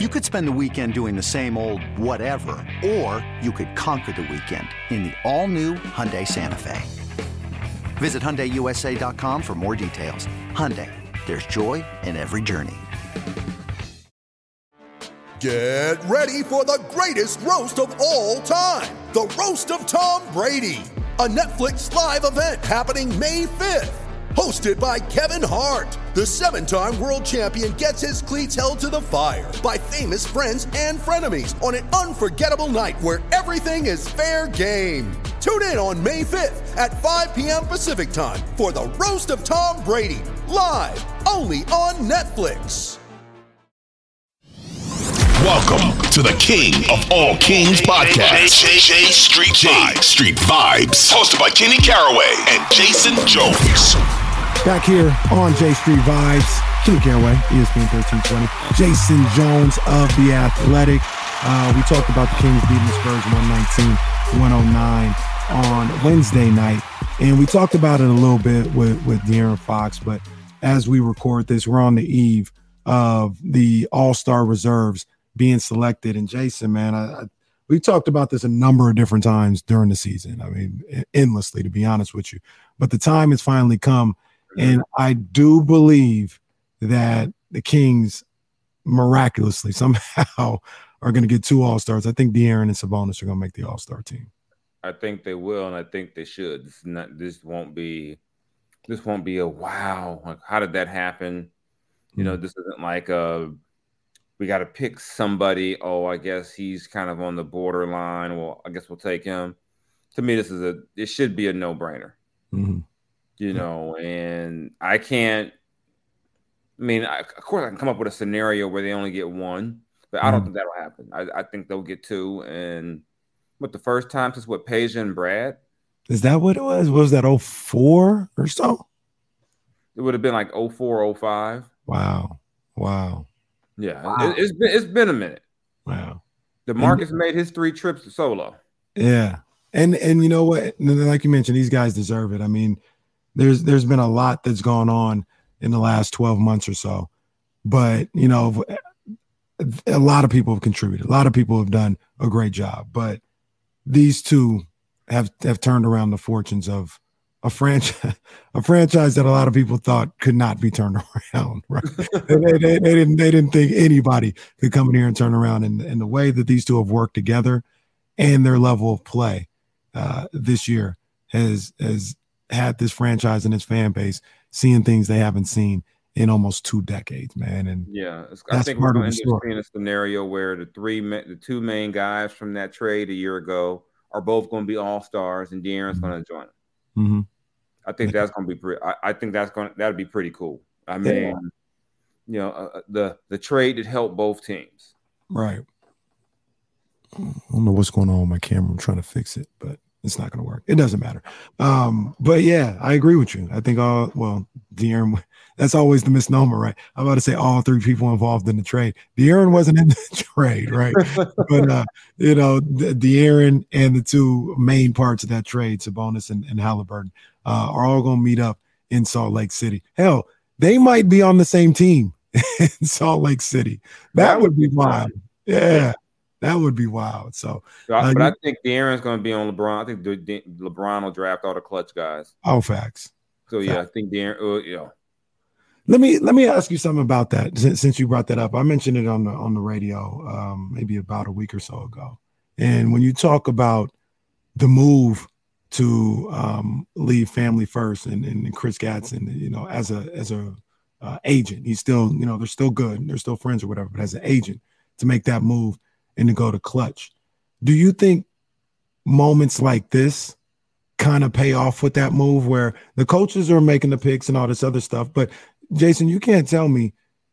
You could spend the weekend doing the same old whatever, or you could conquer the weekend in the all-new Hyundai Santa Fe. Visit HyundaiUSA.com for more details. Hyundai, there's joy in every journey. Get ready for the greatest roast of all time. The Roast of Tom Brady. A Netflix live event happening May 5th. Hosted by Kevin Hart. The seven time world champion gets his cleats held to the fire by famous friends and frenemies on an unforgettable night where everything is fair game. Tune in on May 5th at 5 p.m. Pacific time for the Roast of Tom Brady. Live only on Netflix. Welcome to the King of All Kings podcast. J, J, J Street Vibes. Street Vibes. Hosted by Kenny Caraway and Jason Jones. Back here on J Street Vibes, Kenny Caraway, ESPN 1320, Jason Jones of The Athletic. Uh, we talked about the Kings beating the Spurs 119 109 on Wednesday night. And we talked about it a little bit with, with De'Aaron Fox, but as we record this, we're on the eve of the All Star reserves being selected. And Jason, man, I, I, we talked about this a number of different times during the season. I mean, endlessly, to be honest with you. But the time has finally come. And I do believe that the Kings miraculously somehow are going to get two All Stars. I think De'Aaron and Sabonis are going to make the All Star team. I think they will, and I think they should. This not. This won't be. This won't be a wow. Like, how did that happen? You know, mm-hmm. this isn't like a we got to pick somebody. Oh, I guess he's kind of on the borderline. Well, I guess we'll take him. To me, this is a it should be a no brainer. Mm-hmm. You know, and I can't. I mean, I, of course, I can come up with a scenario where they only get one, but. I don't mm-hmm. think that'll happen. I, I, think they'll get two. And what the first time since what Peja and Brad? Is that what it was? Was that 04 or so? It would have been like 04, 05. Wow. Wow. Yeah, wow. it, has been it's been a minute. Wow. DeMarcus and, made his three trips to solo. Yeah, and and you know what? Like you mentioned, these guys deserve it. I mean, there's there's been a lot that's gone on in the last 12 months or so, but you know, a lot of people have contributed. A lot of people have done a great job, but these two have have turned around the fortunes of a franchise, a franchise that a lot of people thought could not be turned around. Right? they, they, they, didn't they didn't think anybody could come in here and turn around. And, and the way that these two have worked together and their level of play uh, this year has has had this franchise and its fan base seeing things they haven't seen in almost two decades, man. And yeah, I think we're going to end up seeing a scenario where the three, the two main guys from that trade a year ago are both going to be all stars, and De'Aaron's mm-hmm. going to join them. Mm-hmm. I think that's going to be pretty. I, I, think that's going to that'd be pretty cool. I mean, yeah. you know, uh, uh, the the trade that helped both teams. Right. I don't know what's going on with my camera. I'm trying to fix it, but it's not going to work. It doesn't matter. Um, but yeah, I agree with you. I think all well, De'Aaron. That's always the misnomer, right? I'm about to say all three people involved in the trade. De'Aaron wasn't in the trade, right? but uh, you know, De'Aaron and the two main parts of that trade, Sabonis and, and Halliburton, uh, are all going to meet up in Salt Lake City. Hell, they might be on the same team in Salt Lake City. That, that would be wild. Yeah. That would be wild. So, uh, but I think De'Aaron's going to be on LeBron. I think the, the, LeBron will draft all the Klutch guys. Oh, facts. So facts. yeah, I think De'Aaron. Uh, yeah. Let me let me ask you something about that since, since you brought that up. I mentioned it on the on the radio um, maybe about a week or so ago. And when you talk about the move to um, leave family first and, and Chris Gaston, you know, as a as a uh, agent, he's still you know they're still good, they're still friends or whatever. But as an agent, to make that move and to go to Klutch, do you think moments like this kind of pay off with that move where the coaches are making the picks and all this other stuff? But Jason, you can't tell me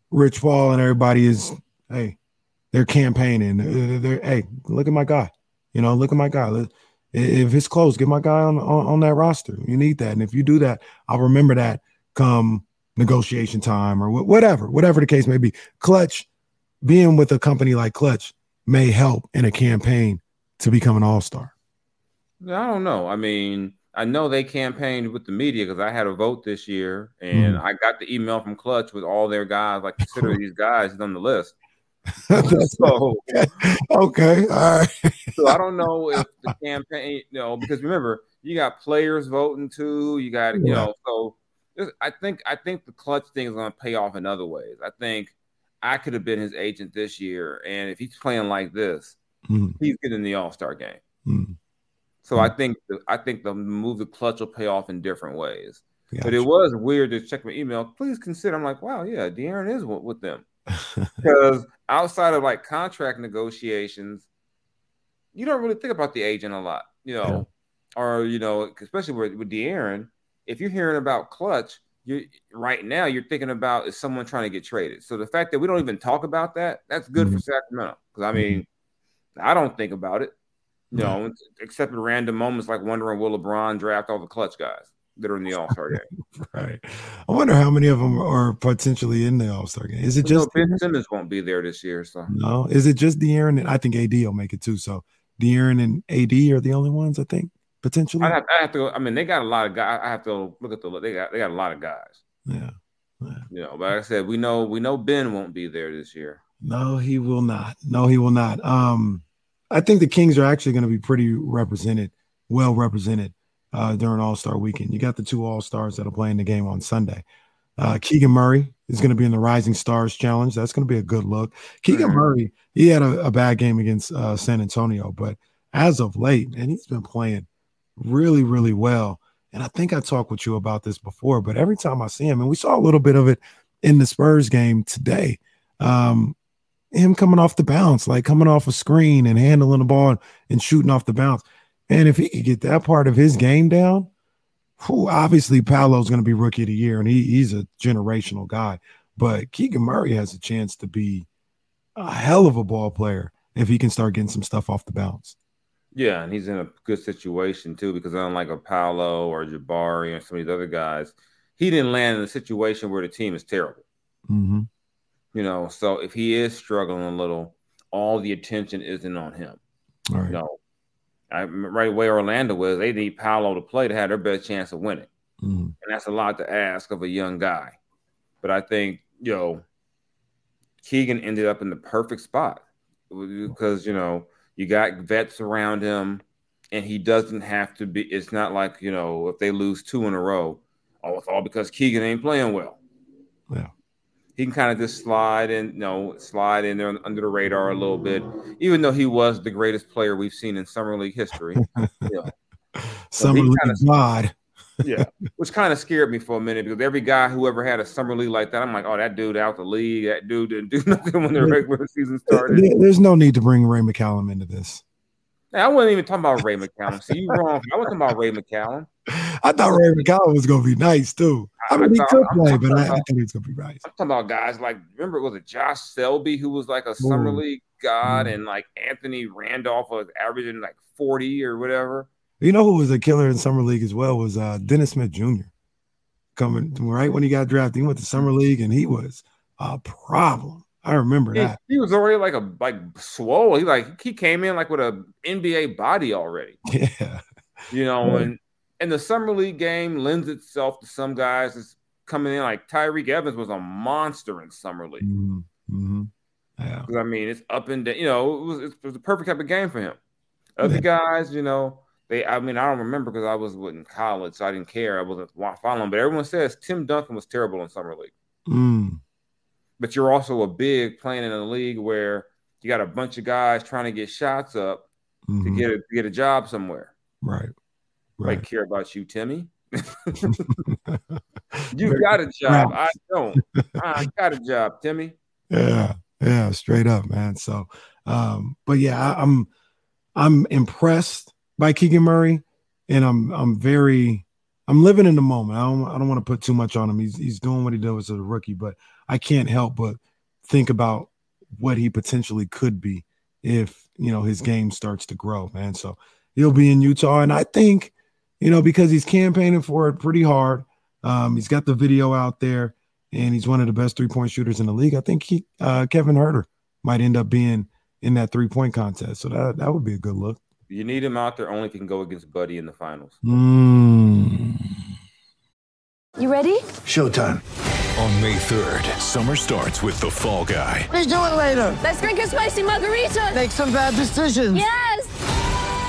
Rich Paul and everybody is hey, they're campaigning. They're, hey, look at my guy. You know, look at my guy. If it's close, get my guy on, on, on that roster. You need that, and if you do that, I'll remember that come negotiation time or whatever, whatever the case may be. Klutch, being with a company like Klutch may help in a campaign to become an all star. I don't know. I mean, I know they campaigned with the media because I had a vote this year, and mm. I got the email from Klutch with all their guys. Like, consider these guys on the list. so okay, all right. so I don't know if the campaign, you know, because remember you got players voting too. You got you know, so I think I think the Klutch thing is going to pay off in other ways. I think I could have been his agent this year, and if he's playing like this, mm. he's getting the All Star game. Mm. So mm. I think the, I think the move the Klutch will pay off in different ways. Gotcha. But it was weird to check my email. Please consider. I'm like, wow, yeah, De'Aaron is with, with them because outside of like contract negotiations, you don't really think about the agent a lot, you know, yeah. or you know, especially with, with De'Aaron. If you're hearing about Klutch, you right now you're thinking about is someone trying to get traded. So the fact that we don't even talk about that, that's good mm-hmm. for Sacramento. Because I mean, mm-hmm. I don't think about it, you know, except in random moments like wondering will LeBron draft all the Klutch guys that are in the All Star game. right. I wonder how many of them are potentially in the All Star game. Is it just Ben Simmons won't be there this year? So no, is it just De'Aaron? And I think AD will make it too. So De'Aaron and AD are the only ones I think potentially. I have, I have to. I mean, they got a lot of guys. I have to look at the. They got they got a lot of guys. Yeah. yeah. You know, but like I said, we know we know Ben won't be there this year. No, he will not. No, he will not. Um, I think the Kings are actually going to be pretty represented, well represented uh, during All Star Weekend. You got the two All Stars that are playing the game on Sunday. Uh, Keegan Murray is going to be in the Rising Stars Challenge. That's going to be a good look. Keegan mm-hmm. Murray, he had a, a bad game against uh, San Antonio, but as of late, and he's been playing really, really well. And I think I talked with you about this before, but every time I see him, and we saw a little bit of it in the Spurs game today, um, him coming off the bounce, like coming off a screen and handling the ball and shooting off the bounce. And if he could get that part of his game down, who obviously Paolo's going to be rookie of the year, and he, he's a generational guy. But Keegan Murray has a chance to be a hell of a ball player if he can start getting some stuff off the bounce. Yeah, and he's in a good situation too because unlike a Paolo or Jabari or some of these other guys, he didn't land in a situation where the team is terrible. Mm-hmm. You know, so if he is struggling a little, all the attention isn't on him. All right. You know, I, right where Orlando was, they need Paolo to play to have their best chance of winning. Mm-hmm. And that's a lot to ask of a young guy. But I think, you know, Keegan ended up in the perfect spot because, you know, you got vets around him and he doesn't have to be, it's not like, you know, if they lose two in a row, oh, it's all because Keegan ain't playing well. Yeah he can kind of just slide and you know slide in there under the radar a little bit, even though he was the greatest player we've seen in summer league history. yeah. Summer league kinda, god. Yeah, which kind of scared me for a minute because every guy who ever had a summer league like that, I'm like, oh, that dude out the league. That dude didn't do nothing when the regular season started. There's no need to bring Ray McCallum into this. I wasn't even talking about Ray McCallum. See, you wrong. I wasn't talking about Ray McCallum. I thought Ray McCallum was gonna be nice too. I mean, he could play, but I, I, think he's gonna be nice. I'm talking about guys like remember it was it Josh Selby who was like a summer league god, mm. and like Anthony Randolph was averaging like 40 or whatever. You know who was a killer in summer league as well was uh, Dennis Smith Jr. Coming right when he got drafted, he went to summer league and he was a problem. I remember he, that. He was already like a like swole. He like he came in like with a NBA body already. Yeah. You know, and and the summer league game lends itself to some guys that's coming in like Tyreke Evans was a monster in summer league. Mm-hmm. mm-hmm. Yeah. I mean, it's up and down. You know, it was it was the perfect type of game for him. Other yeah. guys, you know, they. I mean, I don't remember because I was in college, so I didn't care. I wasn't following. But everyone says Tim Duncan was terrible in summer league. Mm but you're also a big playing in a league where you got a bunch of guys trying to get shots up mm-hmm. to get a to get a job somewhere. Right. Right. I care about you, Timmy. you got a job. I don't. I got a job, Timmy. Yeah. Yeah. Straight up, man. So, um, but yeah, I, I'm, I'm impressed by Keegan Murray, and I'm, I'm very, I'm living in the moment. I don't, I don't want to put too much on him. He's, he's doing what he does as a rookie, but I can't help but think about what he potentially could be if you know his game starts to grow, man. So he'll be in Utah, and I think you know because he's campaigning for it pretty hard. Um, he's got the video out there, and he's one of the best three point shooters in the league. I think he uh, Kevin Huerter might end up being in that three point contest, so that that would be a good look. You need him out there only if he can go against Buddy in the finals. Mm. You ready? Showtime. On May 3rd, summer starts with The Fall Guy. What are you doing later? Let's drink a spicy margarita. Make some bad decisions. Yes.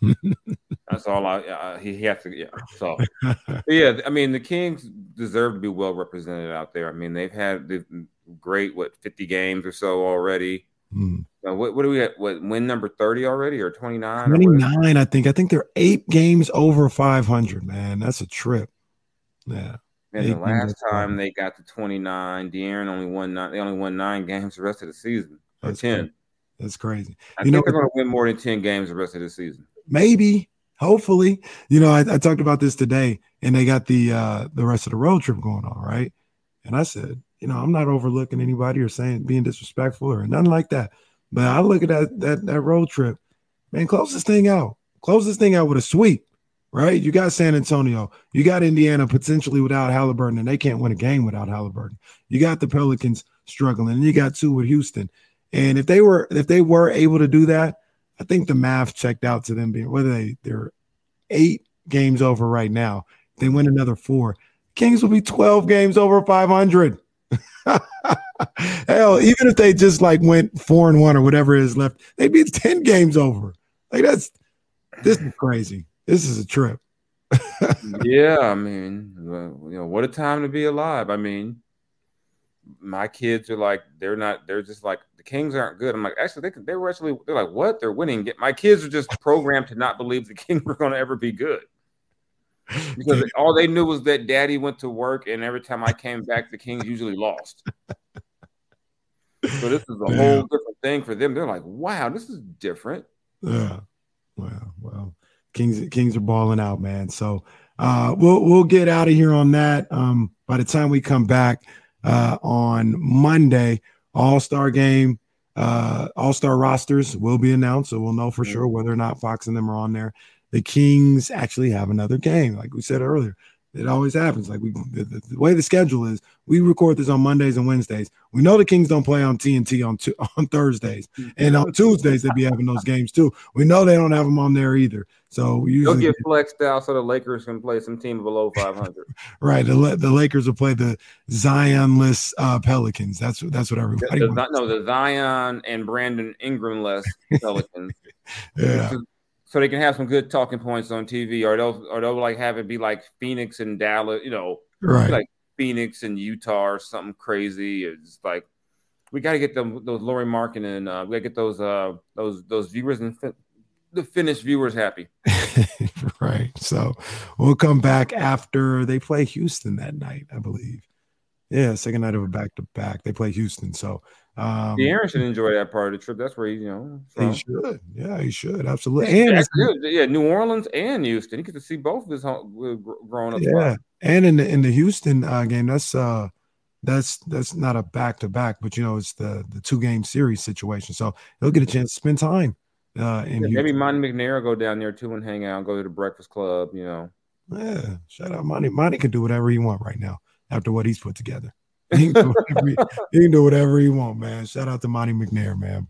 That's all I. Uh, he, he has to. Yeah. So, yeah. I mean, the Kings deserve to be well represented out there. I mean, they've had the great what fifty games or so already. Hmm. Uh, what, what do we at? What win number thirty already or twenty nine? 29, I think. I think they're eight games over 500, man. That's a trip. Yeah. And the last time they got to twenty nine, De'Aaron only won nine. They only won nine games the rest of the season. Or That's ten. crazy. That's crazy. I You know think they're going to win more than ten games the rest of the season. Maybe hopefully. You know I, I talked about this today and they got the uh the rest of the road trip going on right? And i said you know i'm not overlooking anybody or saying being disrespectful or nothing like that. But i look at that that, that road trip man close this thing out. Close this thing out with a sweep right? You got san antonio. You got indiana potentially without halliburton and they can't win a game without halliburton. You got the pelicans struggling and you got two with houston. And if they were if they were able to do that I think the math checked out to them being whether they they're eight games over right now. They win another four, Kings will be 12 games over 500. Hell, even if they just like went four and one or whatever is left, they'd be 10 games over. Like that's this is crazy. This is a trip. yeah, I mean, you know, what a time to be alive. I mean, my kids are like, they're not, they're just like, the Kings aren't good. I'm like, actually, they they were actually, they're like, what? They're winning. My kids are just programmed to not believe the Kings were going to ever be good because all they knew was that Daddy went to work, and every time I came back, the Kings usually lost. So this is a Yeah. whole different thing for them. They're like, wow, this is different. Yeah. Well, well, Kings Kings are balling out, man. So uh we'll we'll get out of here on that. Um by the time we come back uh on Monday, all-star game, uh all-star rosters will be announced, so we'll know for sure whether or not Fox and them are on there. The Kings actually have another game, like we said earlier. It always happens. Like we, the, the, the way the schedule is, we record this on Mondays and Wednesdays. We know the Kings don't play on TNT on tu- on Thursdays, and on Tuesdays they'd be having those games too. We know they don't have them on there either. So we They'll get flexed out so the Lakers can play some team below 500. right. The, the Lakers will play the Zionless uh, Pelicans. That's what that's what The, everybody the, wants. no, the Zion and Brandon Ingram less Pelicans. Yeah, So they can have some good talking points on TV, or they'll or they'll like have it be like Phoenix and Dallas, you know, right. like Phoenix and Utah or something crazy. It's like we got to get them those Lauri Markkanen and uh, we got to get those uh those those viewers and fin- the Finnish viewers happy. right. So we'll come back after they play Houston that night, I believe. Yeah, second night of a back to back. They play Houston. So um De'Aaron should enjoy that part of the trip. That's where he, you know, from. he should. Yeah, he should. Absolutely. And it's- yeah, New Orleans and Houston. He get to see both of his home, uh, growing up. yeah. And in the in the Houston uh, game, that's uh that's that's not a back to back, but you know, it's the the two game series situation. So he'll get a chance to spend time uh in Yeah, maybe Monte McNair will go down there too and hang out, go to the Breakfast Club. You know, Yeah, shout out Monte. Monte can do whatever he want right now after what he's put together. He can do whatever he, want, man. Shout out to Monte McNair, man.